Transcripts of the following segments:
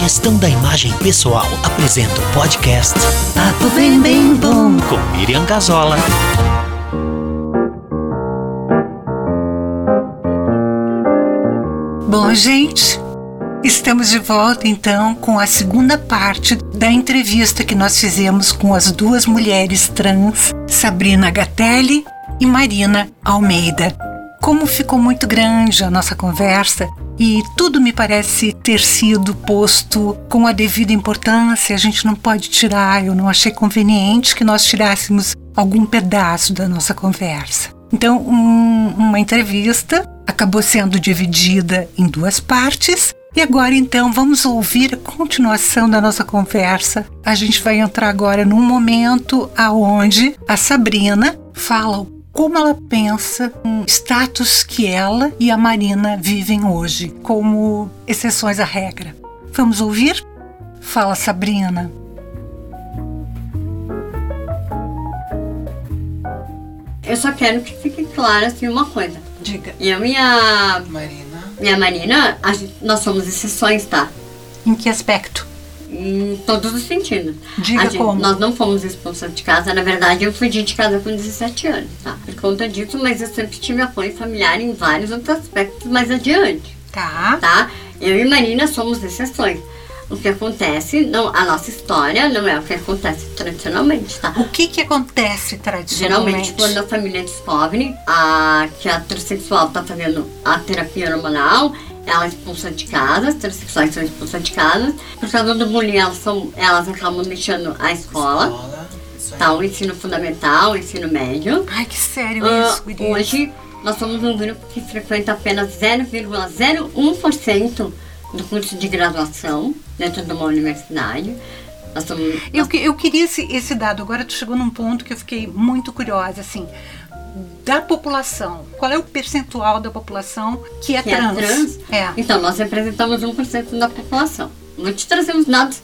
Gestão da imagem pessoal apresenta o podcast Papo Bem Bem Bom com Miriam Gazola. Bom, gente, estamos de volta então com a segunda parte da entrevista que nós fizemos com as duas mulheres trans, Sabrina Gatelli e Marina Almeida. Como ficou muito grande a nossa conversa e tudo me parece ter sido posto com a devida importância, a gente não pode tirar, eu não achei conveniente que nós tirássemos algum pedaço da nossa conversa. Então, um, uma entrevista acabou sendo dividida em duas partes. E agora então vamos ouvir a continuação da nossa conversa. A gente vai entrar agora num momento aonde a Sabrina fala como ela pensa em status que ela e a Marina vivem hoje, como exceções à regra. Vamos ouvir? Fala, Sabrina. Eu só quero que fique claro assim uma coisa. Diga. Eu e a Marina. minha Marina, a gente- nós somos exceções, tá? Em que aspecto? Em todos os sentidos. Diga gente- como. Nós não fomos expulsas de casa. Na verdade, eu fugi de casa com 17 anos, tá? Por conta disso, mas eu sempre tive apoio familiar em vários outros aspectos mais adiante, Tá. tá? Eu e Marina somos exceções. O que acontece, não, a nossa história não é o que acontece tradicionalmente, tá? O que que acontece tradicionalmente? Geralmente, quando a família descobre a, que a transexual está fazendo a terapia hormonal, ela é expulsa de casa, as transexuais são expulsas de casa. Por causa do bullying, elas, são, elas acabam deixando a escola, Escola. Tá? O ensino fundamental, o ensino médio. Ai, que sério Ah, isso, guria. hoje, nós somos um grupo que frequenta apenas 0,01% do curso de graduação dentro de uma universidade. Nós somos, Eu, que- eu queria esse, esse dado. Agora tu chegou num ponto que eu fiquei muito curiosa, assim. Da população, qual é o percentual da população que é que é trans? trans. É. Então, nós representamos 1% da população. Vou te trazer uns dados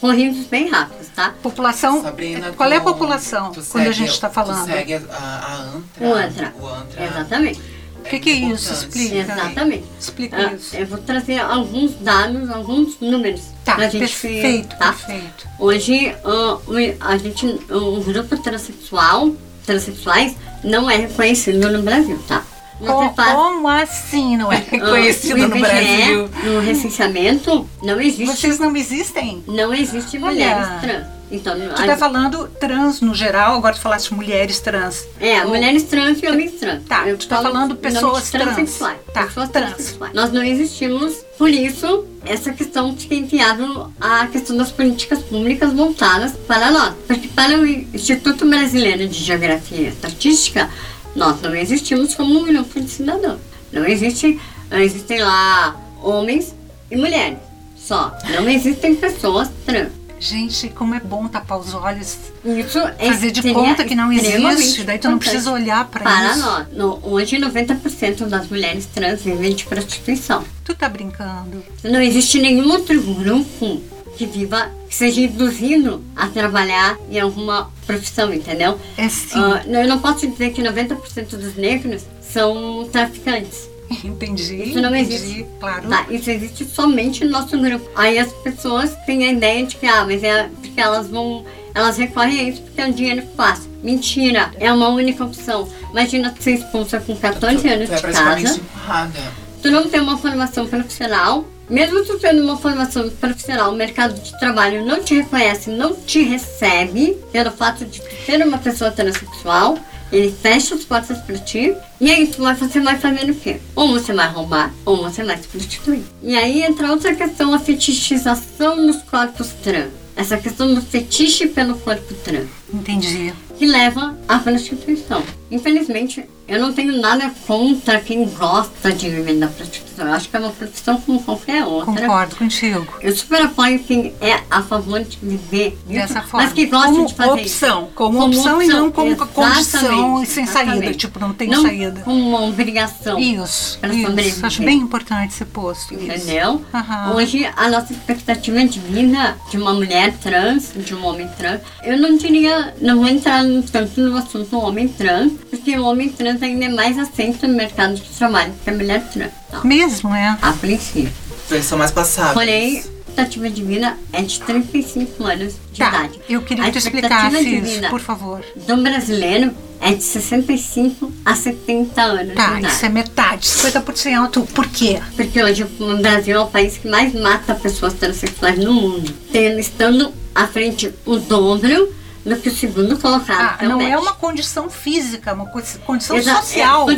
corridos bem rápidos, tá? População. Sabrina, qual é a população quando a gente está falando? Tu segue a, a, ANTRA. O ANTRA. O ANTRA. Exatamente. O que, que é isso? Explica. Exatamente. Explica Ah, isso. eu vou trazer alguns dados, alguns números. Tá, pra gente perfeito, tá? perfeito. Hoje, o- a gente, o grupo transexual, transexuais, não é reconhecido no Brasil, tá? Co- faz- Como assim não é ah, reconhecido o no IBGE, Brasil? No recenseamento, não existe, Vocês não existem? não existe Olha. mulheres trans. Então, Tu tá falando trans no geral, agora tu falaste mulheres trans. É, mulheres trans e homens trans. Tá, Eu tu tá falando pessoas trans. transexuais. Tá, pessoas trans. transexuais. Nós não existimos, por isso, essa questão fica enviado a questão das políticas públicas voltadas para nós. Porque para o Instituto Brasileiro de Geografia e Estatística, nós não existimos como um grupo de cidadãos. Não existe, existem lá homens e mulheres. Só. Não existem pessoas trans. Gente, como é bom tapar os olhos, Isso é fazer de seria conta que não existe, daí tu não precisa olhar pra para isso. nós. No- hoje, 90% das mulheres trans vivem de prostituição. Tu tá brincando? Não existe nenhum outro grupo que viva, que seja induzido a trabalhar em alguma profissão, entendeu? É sim. Ah, eu não posso dizer que 90% dos negros são traficantes. Entendi. Isso não entendi, existe. Claro. Tá? Isso existe somente no nosso grupo. Aí as pessoas têm a ideia de que, ah, mas é porque elas vão. Elas recorrem a isso porque é um dinheiro fácil. Mentira, é uma única opção. Imagina tu ser expulsa com 14 anos Tu é de casa, empurrada. tu não tem uma formação profissional, mesmo tu tendo uma formação profissional, o mercado de trabalho não te reconhece, não te recebe pelo fato de tu ser uma pessoa transexual. Ele fecha as portas pra ti. E aí tu vai, você vai fazendo o quê? Ou você vai roubar, ou você vai se prostituir. E aí entra outra questão, a fetichização dos corpos trans. Essa questão do fetiche pelo corpo trans Entendi. que leva à prostituição. Infelizmente, eu não tenho nada contra quem gosta de viver da prostituição. Eu acho que é uma profissão como qualquer outra. Concordo contigo. Eu super apoio quem é a favor de viver Dessa forma. mas que gosta como de fazer opção, isso. como, opção, e não como exatamente, condição e sem saída. exatamente. Tipo, não tem não saída. como uma obrigação. Isso, Pra isso. sobreviver. Acho bem importante ser posto. Entendeu? Aham. Hoje, a nossa expectativa de vida de uma mulher trans, de um homem trans, eu não diria, não vou entrar no- tanto no assunto do homem trans, porque o homem trans ainda é mais aceito no mercado de trabalho que a mulher trans. Tá? Mesmo, é? A princípio. Eles são mais passáveis. Porém, expectativa de vida é de 35 anos de Tá, idade. eu queria que tu explicasse de isso, por favor. do brasileiro é de 65 a 70 anos de Tá, idade. isso é metade, 50%. Por quê? Porque hoje o Brasil é o país que mais mata pessoas transexuais no mundo, tendo, estando à frente o dobro do que o segundo colocado. Ah, que o não é uma condição física, é uma co- condição Exa- social. É,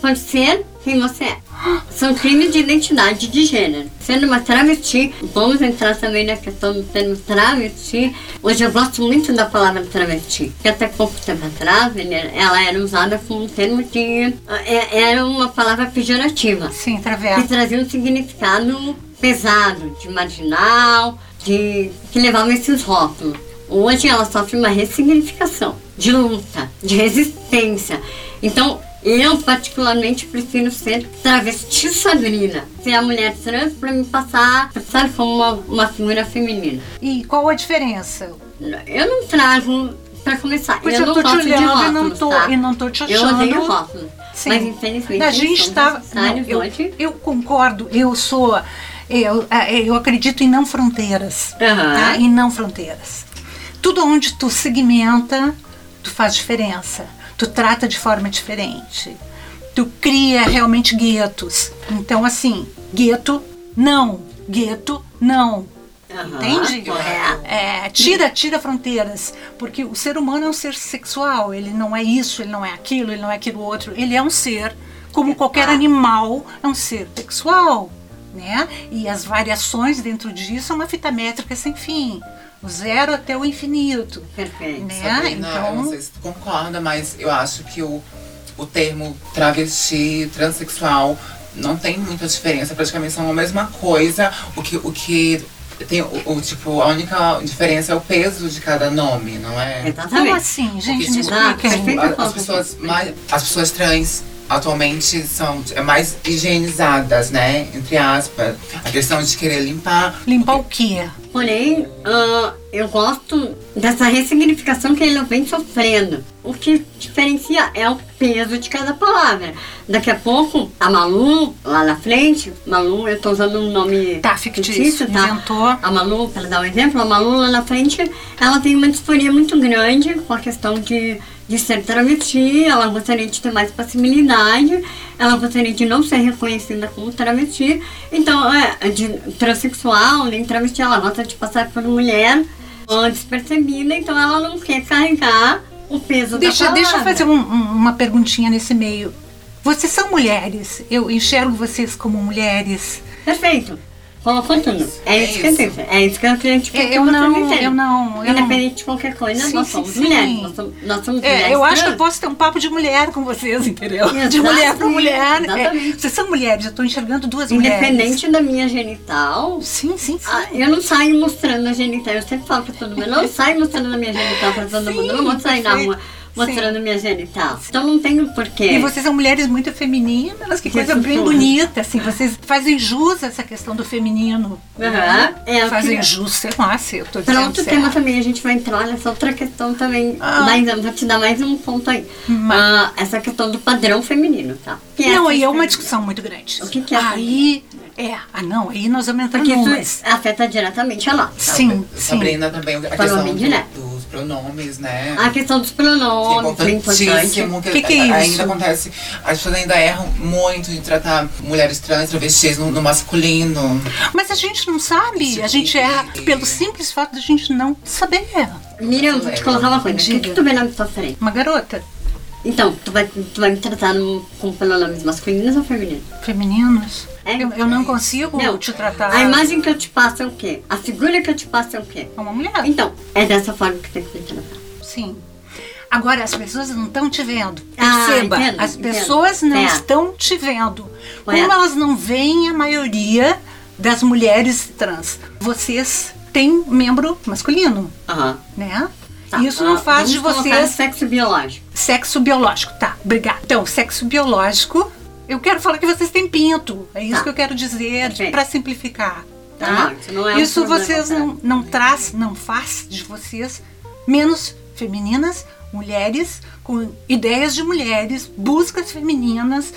pode, ser quem você é. São crimes de identidade de gênero. Sendo uma travesti, vamos entrar também na questão do termo travesti. Hoje eu gosto muito da palavra travesti, que até pouco tempo atrás ela era usada como um termo de. é- Era uma palavra pejorativa Sim, que travessa. trazia um significado pesado, de marginal, de que levava esses rótulos. Hoje ela sofre uma ressignificação, de luta, de resistência. Então, eu particularmente prefiro ser travesti Sabrina, ser a mulher trans para me passar, passar como uma, uma figura feminina. E qual a diferença? Eu não trago, para começar, Pois eu, eu tô te olhando e não tô- tá? e não tô te Eu odeio achando- rótulos. Sim. Mas infelizmente A gente está. eu, hoje. eu concordo, eu sou. Eu, eh, eu acredito em não fronteiras. Aham. Tá? Em não fronteiras. Tudo onde tu segmenta, tu faz diferença. Tu trata de forma diferente. Tu cria realmente guetos. Então, assim, gueto, não. Gueto, não. Aham, Entende? correto. É, tira, tira fronteiras, porque o ser humano é um ser sexual, ele não é isso, ele não é aquilo, ele não é aquilo outro, ele é um ser, como qualquer animal, é um ser sexual, né? E as variações dentro disso é uma fita métrica sem fim, o zero até o infinito, Perfeito. né? Sabrina, eu não Então, sei se tu concorda, mas eu acho que o, o termo travesti, transexual, não tem muita diferença, praticamente são a mesma coisa. O que, o que tem o, o, tipo, a única diferença é o peso de cada nome, não é? Exatamente. como assim, gente, me tipo, Ah, explica as pessoas mais, as pessoas trans atualmente são é, mais higienizadas, né? Entre aspas. A questão de querer limpar. Limpar o quê? Porém, ah, eu gosto dessa ressignificação que ele vem sofrendo. O que diferencia é o peso de cada palavra. Daqui a pouco, a Malu, lá na frente, Malu, eu tô usando um nome Tá, fictício, tá? inventou. A Malu, para dar um exemplo, a Malu lá na frente, ela tem uma disforia muito grande com a questão de, de ser travesti, ela gostaria de ter mais possibilidade, ela gostaria de não ser reconhecida como travesti, então, é, de transexual, nem travesti, ela gosta de passar por mulher despercebida, então ela não quer carregar o peso Deixa, da palavra. deixa eu fazer um- uma perguntinha nesse meio. Vocês são mulheres, eu enxergo vocês como mulheres. Perfeito. Colocou tudo. É, É isso que eu isso. tenho. É isso que eu queria te É, pedir eu não- eu não- eu não- Independente de qualquer coisa, Sim, nós sim, somos sim. mulheres. Nós somos, nós somos É, mulheres eu acho que eu posso ter um papo de mulher com vocês, entendeu? De Exato, mulher para mulher. É, vocês são mulheres, eu estou enxergando duas mulheres. Independente da minha genital, Sim, sim, sim. ah, eu não saio mostrando a genital. Eu sempre falo pra todo mundo, eu não saio mostrando a minha genital pra todo mundo. Eu não vou sair na rua mostrando a minha genital. Então não tenho porquê. E vocês são mulheres muito femininas, que coisa bem tudo. bonita, assim, vocês fazem jus a essa questão do feminino. Aham, é o fazem que- jus, sei lá se eu tô Para dizendo outro certo. tema também, a gente vai entrar nessa outra questão também. Ah. Mais, eu vou te dar mais um ponto aí. Mas- Ah, essa questão do padrão feminino, tá? Que Não, essa aí é uma discussão muito grande. O que que é Aí, é, ah não, aí nós vamos entrar Porque isso afeta diretamente a nós. Sim, sim. Sabrina também, a questão do- direto. dos pronomes, né? A questão dos pronomes, é importante. importantíssimo. Que que é isso? Ainda acontece, as pessoas ainda erram muito de tratar mulheres trans, travestis no, no masculino. Mas a gente não sabe, a gente erra pelo simples fato de a gente não saber. Miriam, vou te colocar uma coisa. O que, que tu vê na tua frente? Uma garota, Então, tu vai, tu vai me tratar com pronomes masculinos ou femininos? femininos, É. eu, eu não consigo Não. te tratar A imagem que eu te passo é o quê? A figura que eu te passo é o quê? como uma mulher. Então, é dessa forma que tem que me tratar. Sim. Agora, as pessoas não estão te vendo. Ah, Perceba, entendo, as entendo. pessoas não É. estão te vendo. Como É. elas não veem a maioria das mulheres trans, vocês têm membro masculino, Aham. né? Tá, Isso não ah, faz de vocês sexo biológico. sexo biológico. Tá, obrigada. Então, sexo biológico, eu quero falar que vocês têm pinto. É isso Tá. que eu quero dizer para simplificar. Tá, Tá? isso não é um isso problema, vocês tá? não, não traz, não faz de vocês menos femininas, mulheres com ideias de mulheres, buscas femininas,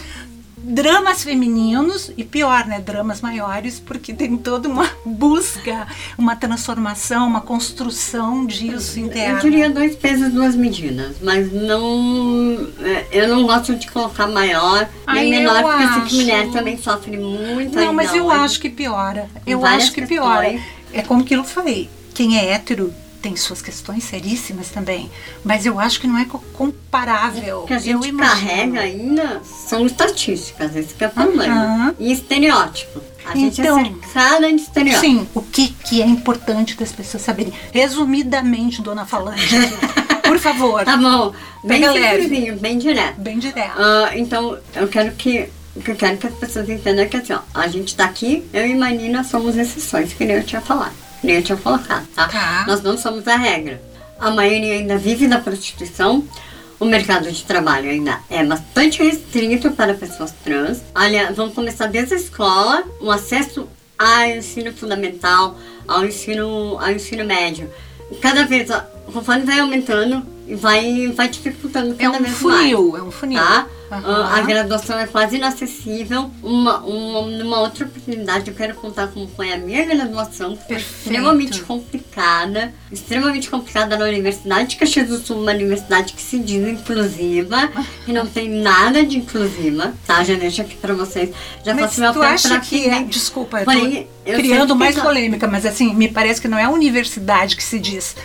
dramas femininos e pior, né, dramas maiores, porque tem toda uma busca, uma transformação, uma construção disso Eu interna. diria dois pesos, duas medidas, mas não. é, Eu não gosto de colocar maior nem Ai, menor, eu porque eu acho. que mulher também sofre muito. Não, mas ainda eu acho que piora. Eu acho que piora. questões. É como que eu falei. Quem é hétero tem suas questões seríssimas também, mas eu acho que não é co- comparável. O que a eu gente carrega ainda são estatísticas, esse que é o problema. Aham. E estereótipo. A gente Então, é cercada de estereótipo. Sim, o que, que é importante das pessoas saberem. Resumidamente, dona Falante, por favor, Tá bom, bem simplesinho, bem direto. bem direto. Ah, então, eu quero que. O que eu quero que as pessoas entendam é que assim, ó, a gente tá aqui, eu e Marina somos exceções, que nem eu tinha falado, nem eu tinha colocado, tá? Tá. Nós não somos a regra. A maioria ainda vive da prostituição, o mercado de trabalho ainda é bastante restrito para pessoas trans. Aliás, vamos começar desde a escola, o acesso ao ensino fundamental, ao ensino, ao ensino médio. Cada vez, conforme vai aumentando, vai, vai dificultando É cada um vez mais funil, é um funil. tá? Ah, A graduação é quase inacessível. Uma, uma, numa outra oportunidade, eu quero contar como foi a minha graduação, que foi Perfeito. extremamente complicada. Extremamente complicada na Universidade de Caxias do Sul, uma universidade que se diz inclusiva, que não tem nada de inclusiva, tá? Já deixo aqui pra vocês. Já Mas faço meu tu acha que quem é. Desculpa, eu Porém, tô eu criando mais polêmica, mas assim, me parece que não é a universidade que se diz.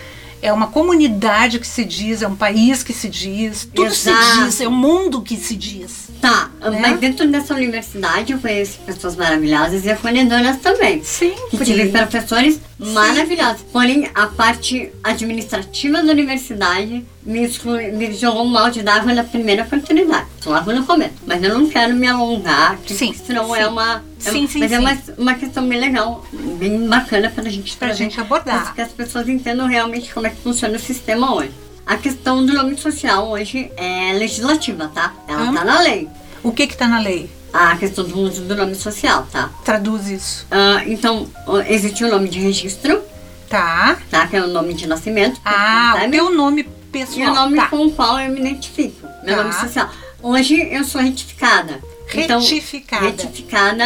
É uma comunidade que se diz, é um país que se diz, tudo se Exato. diz, é o mundo que se diz. Tá, Né? mas dentro dessa universidade eu conheci pessoas maravilhosas e acolhedoras também. Sim, que tive professores maravilhosos. Porém, a parte administrativa da universidade me, exclui, me jogou um balde d'água na primeira oportunidade. Logo no começo. Mas eu não quero me alongar, que Sim, senão sim. é uma. Sim, sim, mas é uma, uma questão bem legal, bem bacana pra gente Pra trazer, gente abordar. para que as pessoas entendam realmente como é que funciona o sistema hoje. A questão do nome social hoje é legislativa, tá? Ela Hum. tá na lei. O que que tá na lei? A questão do uso do nome social, tá? Traduz isso. Ah, então, existe o nome de registro, Tá. tá? Que é o nome de nascimento. Ah, tá? o teu nome pessoal. E o nome tá. com o qual eu me identifico. Meu Tá. nome social. Hoje eu sou retificada. Então, Retificada. retificada.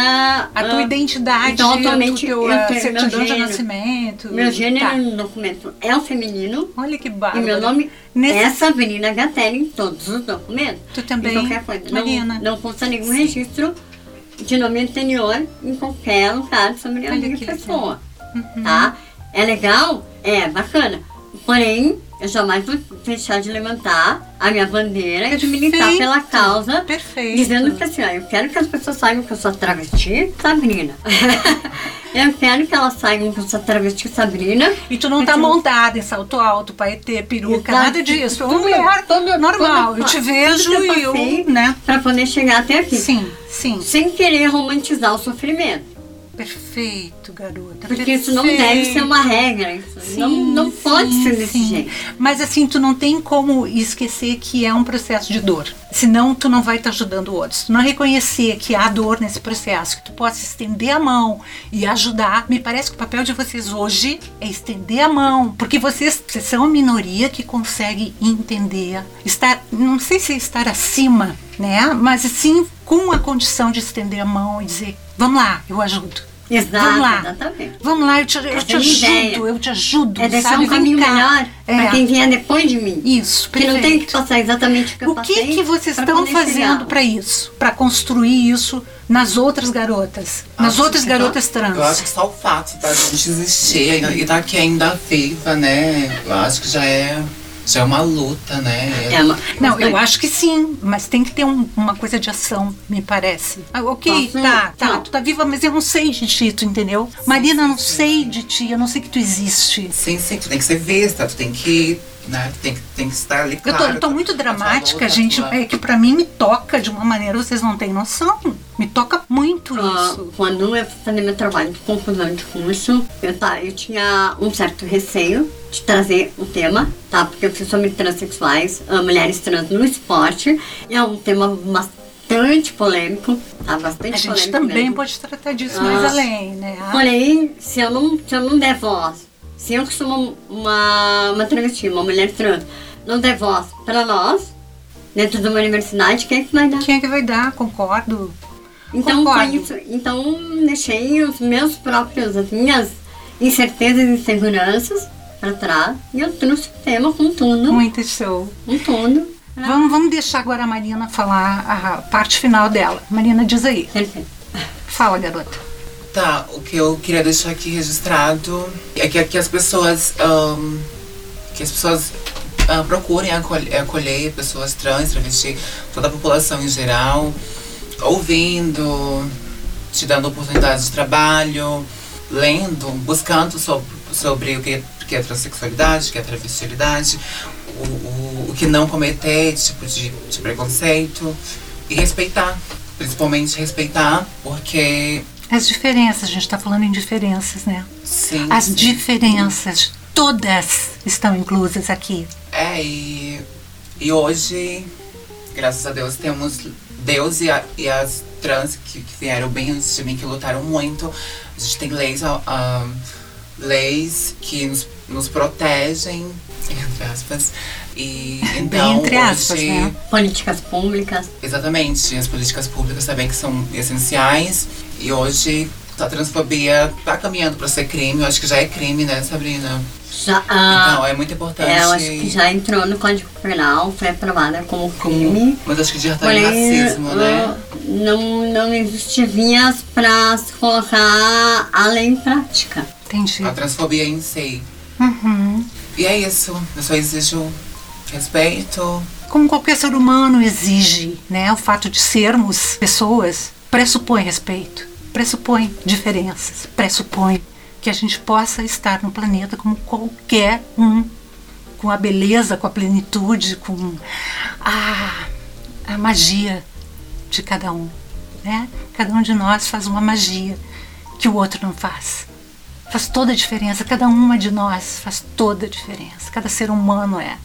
A tua ah, identidade, então, atualmente, teu, eu meu certidão de nascimento. Meu gênero Tá. no documento é o feminino. Olha que E bárbaro. meu nome Nesse- é Sabrina Gatelli em todos os documentos. Tu também, Em qualquer coisa. Marina. Não, não consta nenhum registro de nome anterior em qualquer lugar sobre a minha que pessoa. Tá? É legal? É, bacana. Porém, eu jamais vou deixar de levantar a minha bandeira e de militar Perfeito. pela causa. Perfeito. Dizendo que assim, ó, eu quero que as pessoas saibam que eu sou travesti, Sabrina. eu quero que elas saibam que eu sou travesti, Sabrina. E tu não tá montada em salto alto, paetê, peruca, Exato. nada disso. É Tudo- mulher tudo- normal. tudo- eu te vejo eu e eu, passei né? Pra poder chegar até aqui. Sim, sim. Sem querer romantizar o sofrimento. Perfeito, garota. Porque isso não deve ser uma regra. Isso não, não pode sim, ser desse sim. jeito. Mas assim, tu não tem como esquecer que é um processo de dor. Senão, tu não vai estar ajudando outros. Tu não reconhecer que há dor nesse processo, que tu possa estender a mão e ajudar. Me parece que o papel de vocês hoje é estender a mão. Porque vocês, vocês são a minoria que consegue entender. Estar, não sei se estar acima, né? Mas assim, com a condição de estender a mão e dizer, vamos lá, eu ajudo. Exato, Vamos lá. exatamente. Vamos lá, eu te, eu te é ajudo, ideia. eu te ajudo. É deixar sabe? um caminho cá. melhor É. pra quem vier depois de mim. Isso, Que não tem que passar exatamente o que eu O passei. que que vocês estão fazendo para isso? Para construir isso nas outras garotas? Nas Acho outras que garotas trans? Eu acho que só o fato da gente existir e tá aqui ainda viva, né? Eu acho que já é, já é uma luta, né? É uma, Não, eu acho que sim, mas tem que ter um- uma coisa de ação, me parece. Ah, ok, Posso? tá, tá, Não. tu tá viva, mas eu não sei de ti, tu entendeu? Marina, eu não sei de ti, eu não sei que tu existe. Sim, sim, tu tem que ser vista, tu tem que, né? Tu tem, que- tem que estar ali Eu tô, claro. eu tô muito a tua dramática, gente. É que pra mim me toca de uma maneira, vocês não têm noção. Me toca muito Ah, isso. quando eu fazia meu trabalho de conclusão de curso, eu, tá, eu tinha um certo receio de trazer o tema, tá? Porque eu fiz sobre transexuais, ah, mulheres trans no esporte. E é um tema bastante polêmico, tá? Bastante A gente também mesmo. pode tratar disso Ah. mais além, né? Porém, se eu não, se eu não der voz, se eu que sou uma, uma, uma travesti, uma mulher trans, não der voz pra nós, dentro de uma universidade, quem é que vai dar? Quem é que vai dar? Concordo. Então, Concordo. foi isso. então deixei os meus próprios, as minhas incertezas e inseguranças para trás e eu trouxe o tema com tudo, Muito show. com tudo. pra- Vamos, vamos deixar agora a Marina falar a parte final dela. Marina, diz aí. Perfeito. Fala, garota. Tá, o que eu queria deixar aqui registrado é que, que as pessoas. ahn, que as pessoas ah, procurem acolher, acolher pessoas trans, travesti, toda a população em geral, ouvindo, te dando oportunidades de trabalho, lendo, buscando sobre, sobre o que, que é transexualidade, o que é travestilidade, o, o, o que não cometer, tipo de, de preconceito, e respeitar. Principalmente respeitar, porque As diferenças, a gente está falando em diferenças, né? sim. As sim. diferenças, todas estão inclusas aqui. É, e, e hoje, graças a Deus, temos Deus e, a- e as trans que, que vieram bem antes de mim, que lutaram muito. A gente tem leis, ah, leis que nos, nos protegem, entre aspas. E então, entre aspas, hoje, né? Políticas públicas. Exatamente, as políticas públicas também que são essenciais. E hoje a transfobia tá caminhando para ser crime. Eu acho que já é crime, né, Sabrina? Já, ah, Então, é muito importante. é, eu acho que já entrou no Código Penal, foi aprovada como crime. Mas acho que já tá em racismo, né? não, não existe vias para se colocar a lei em prática. Entendi. A transfobia em si. Uhum. E é isso. Eu só exijo respeito. Como qualquer ser humano exige, né? O fato de sermos pessoas pressupõe respeito, pressupõe diferenças, pressupõe que a gente possa estar no planeta como qualquer um, com a beleza, com a plenitude, com a, a magia de cada um, né? Cada um de nós faz uma magia que o outro não faz. Faz toda a diferença, cada uma de nós faz toda a diferença, cada ser humano é.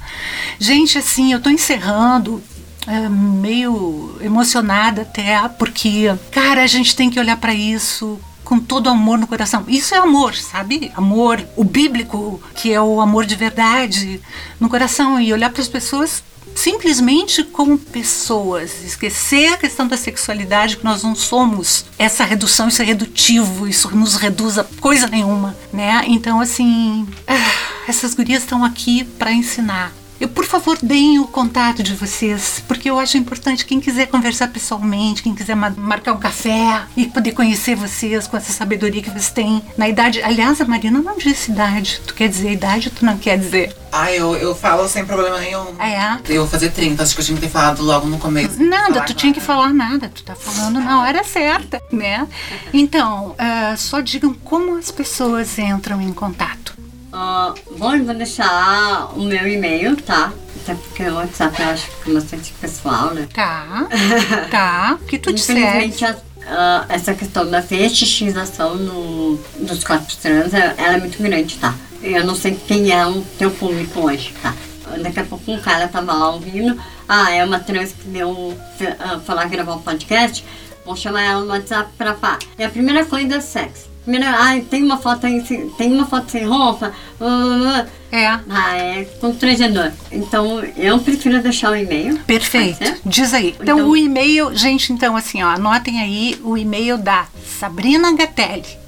Gente, assim, eu tô encerrando é, meio emocionada até, porque, cara, a gente tem que olhar para isso com todo amor no coração. Isso é amor, sabe? Amor, o bíblico, que é o amor de verdade no coração, e olhar para as pessoas simplesmente como pessoas, esquecer a questão da sexualidade, que nós não somos essa redução, isso é redutivo, isso nos reduz a coisa nenhuma, né? Então, assim, ah, essas gurias estão aqui para ensinar. Eu, por favor, deem o contato de vocês, porque eu acho importante quem quiser conversar pessoalmente, quem quiser ma- marcar um café e poder conhecer vocês com essa sabedoria que vocês têm na idade. Aliás, a Marina não disse idade. Tu quer dizer idade, tu não quer dizer. Ah, eu, eu falo sem problema nenhum. Ah, é? Eu vou fazer 30, acho que eu tinha que ter falado logo no começo. Nada, tu tinha que falar nada, tu tá falando na hora certa, né? Então, ah, só digam como as pessoas entram em contato. Ah, bom, eu vou deixar o meu e-mail, tá? Até porque o WhatsApp eu acho que é bastante pessoal, né? Tá, tá, o que tu. Infelizmente, a- a- essa questão da fetichização no, dos corpos trans, é- ela é muito grande, tá? Eu não sei quem é o teu público hoje, tá? Daqui a pouco um cara tava lá ouvindo, ah, é uma trans que deu, fe- ah, lá gravar um podcast, vou chamar ela no WhatsApp pra falar. E a primeira coisa é sexo. Ah, tem uma foto aí, tem uma foto sem roupa, ah, ah, ah. É, Ah, é constrangedor. Então, eu prefiro deixar o e-mail. perfeito. Diz aí. Então, Então- o e-mail, gente, então assim, ó, anotem aí o e-mail da Sabrina Gatelli.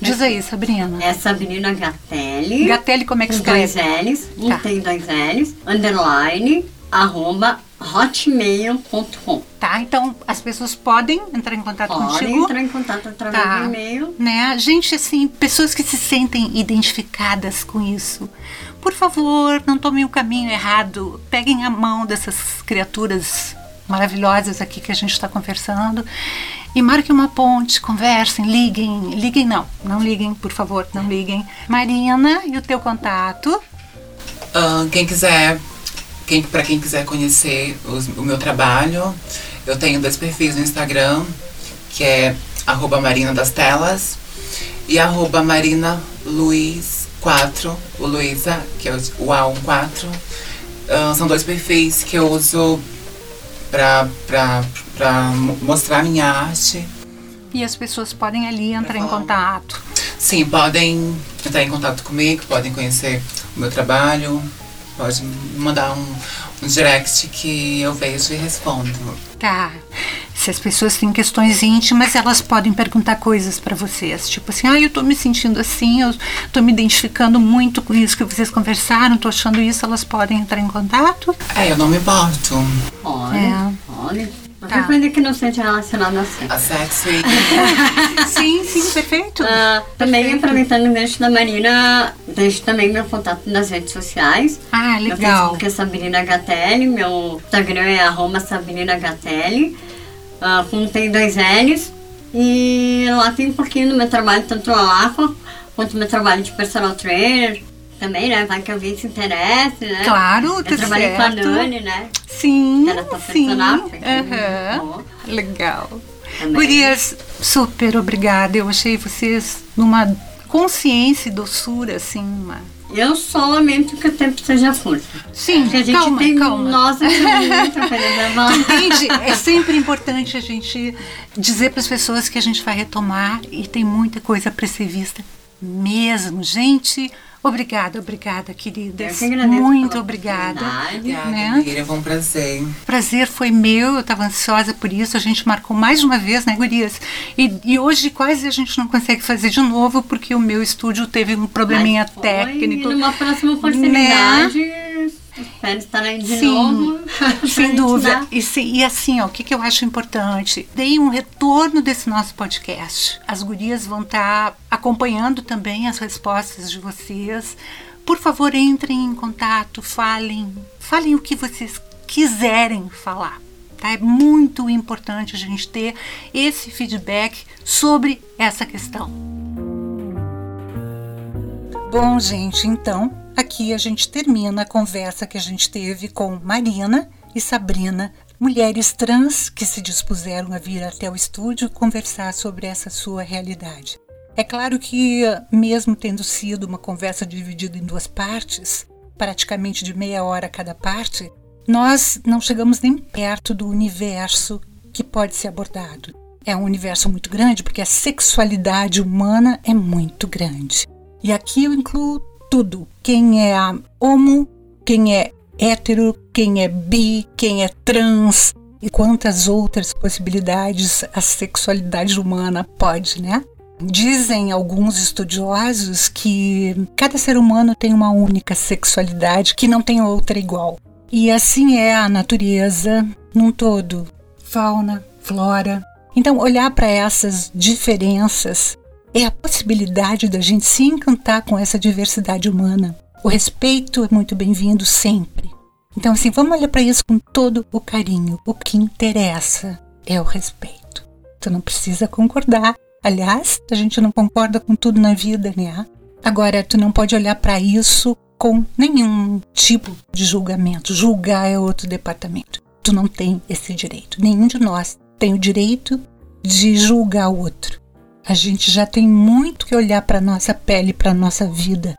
Diz aí, Sabrina. É Sabrina Gatelli. Gatelli, como é que com dois escreve? L's. Um Tá. tem dois L's. Underline. Arroba hotmail.com. Tá, então as pessoas podem entrar em contato Podem contigo. entrar em contato através Tá. do e-mail. Né? Gente, assim, pessoas que se sentem identificadas com isso, por favor, não tomem o caminho errado. Peguem a mão dessas criaturas maravilhosas aqui que a gente está conversando e marquem uma ponte, conversem, liguem. Liguem não, não liguem, por favor, não liguem. Marina, e o teu contato? Ah, quem quiser, quem, pra quem quiser conhecer os- o meu trabalho, eu tenho dois perfis no Instagram, que é arroba Marina das Telas e arroba Marina Luiz 4, o Luísa, que é o o A14. Ah, são dois perfis que eu uso mo- mostrar minha arte. E as pessoas podem ali entrar em falar. contato. Sim, podem entrar em contato comigo, podem conhecer o meu trabalho. Pode mandar um, um direct que eu vejo e respondo. Tá. Se as pessoas têm questões íntimas, elas podem perguntar coisas para vocês. Tipo assim, ah, eu tô me sentindo assim, eu tô me identificando muito com isso que vocês conversaram, tô achando isso, elas podem entrar em contato? É, eu não me importo. Olha, É. olha. Tá. Qualquer coisa que não seja relacionada a sexo. A sexo e. sim, sim, perfeito. Ah, também aproveitando o gancho da Marina, deixo também meu contato nas redes sociais. Ah, Meu legal. Facebook é Sabrina Gatelli, meu Instagram é arroba Sabrina Gatelli, ah, com tem dois L's. E lá tem um pouquinho do meu trabalho, tanto lá co- quanto meu trabalho de personal trainer. Também, né? Vai que alguém se interesse, né? Claro, Eu tá trabalhei com a. Nani, né? Sim, tá sim. bom. Legal. Também. Gurias, super obrigada. Eu achei vocês numa consciência e doçura, assim, uma... Eu só lamento que o tempo seja curto. Sim, Porque a gente calma, tem, calma. nossa. Entende? É sempre importante a gente dizer para as pessoas que a gente vai retomar e tem muita coisa para ser vista mesmo. Gente, obrigada, obrigada, Eu queridas. que agradeço Muito obrigada. oportunidade. Obrigada, Né? Miriam, foi um prazer. prazer foi meu, eu estava ansiosa por isso. A gente marcou mais de uma vez, né, Gurias? E, e hoje quase a gente não consegue fazer de novo porque o meu estúdio teve um probleminha Mas foi, técnico. E numa próxima oportunidade, espero aí de Sim, novo. Sem dúvida. E, se- e assim, ó, o que, que eu acho importante? Dei um retorno desse nosso podcast. As gurias vão estar acompanhando também as respostas de vocês. Por favor, entrem em contato, falem, falem o que vocês quiserem falar. Tá? É muito importante a gente ter esse feedback sobre essa questão. Bom, gente, então aqui a gente termina a conversa que a gente teve com Marina e Sabrina, mulheres trans que se dispuseram a vir até o estúdio conversar sobre essa sua realidade. É claro que, mesmo tendo sido uma conversa dividida em duas partes, praticamente de meia hora cada parte, nós não chegamos nem perto do universo que pode ser abordado. É um universo muito grande porque a sexualidade humana é muito grande. E aqui eu incluo tudo: quem é homo, quem é hétero, quem é bi, quem é trans e quantas outras possibilidades a sexualidade humana pode, né? Dizem alguns estudiosos que cada ser humano tem uma única sexualidade que não tem outra igual. E assim é a natureza num todo: fauna, flora. Então, olhar para essas diferenças é a possibilidade da gente se encantar com essa diversidade humana. O respeito é muito bem-vindo sempre. Então, assim, vamos olhar para isso com todo o carinho. O que interessa é o respeito. Tu não precisa concordar. Aliás, a gente não concorda com tudo na vida, né? Agora, tu não pode olhar para isso com nenhum tipo de julgamento. Julgar é outro departamento. Tu não tem esse direito. Nenhum de nós tem o direito de julgar o outro. A gente já tem muito que olhar para nossa pele, para nossa vida,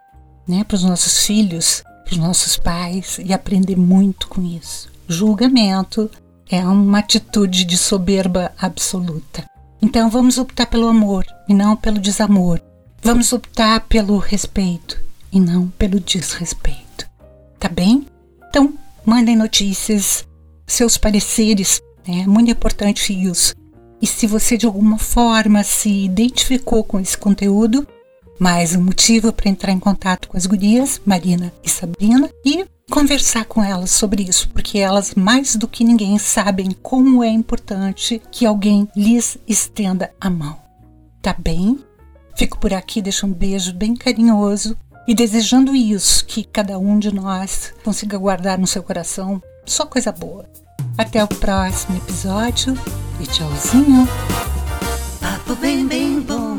né? Para os nossos filhos, para os nossos pais e aprender muito com isso. Julgamento é uma atitude de soberba absoluta. Então vamos optar pelo amor e não pelo desamor. Vamos optar pelo respeito e não pelo desrespeito. Tá bem? Então, mandem notícias, seus pareceres, é muito importante isso. E se você de alguma forma se identificou com esse conteúdo, mais um motivo para entrar em contato com as gurias, Marina e Sabrina, e conversar com elas sobre isso, porque elas mais do que ninguém sabem como é importante que alguém lhes estenda a mão. Tá bem? Fico por aqui, deixo um beijo bem carinhoso e desejando isso, que cada um de nós consiga guardar no seu coração só coisa boa. Até o próximo episódio e tchauzinho! Papo bem, bem bom.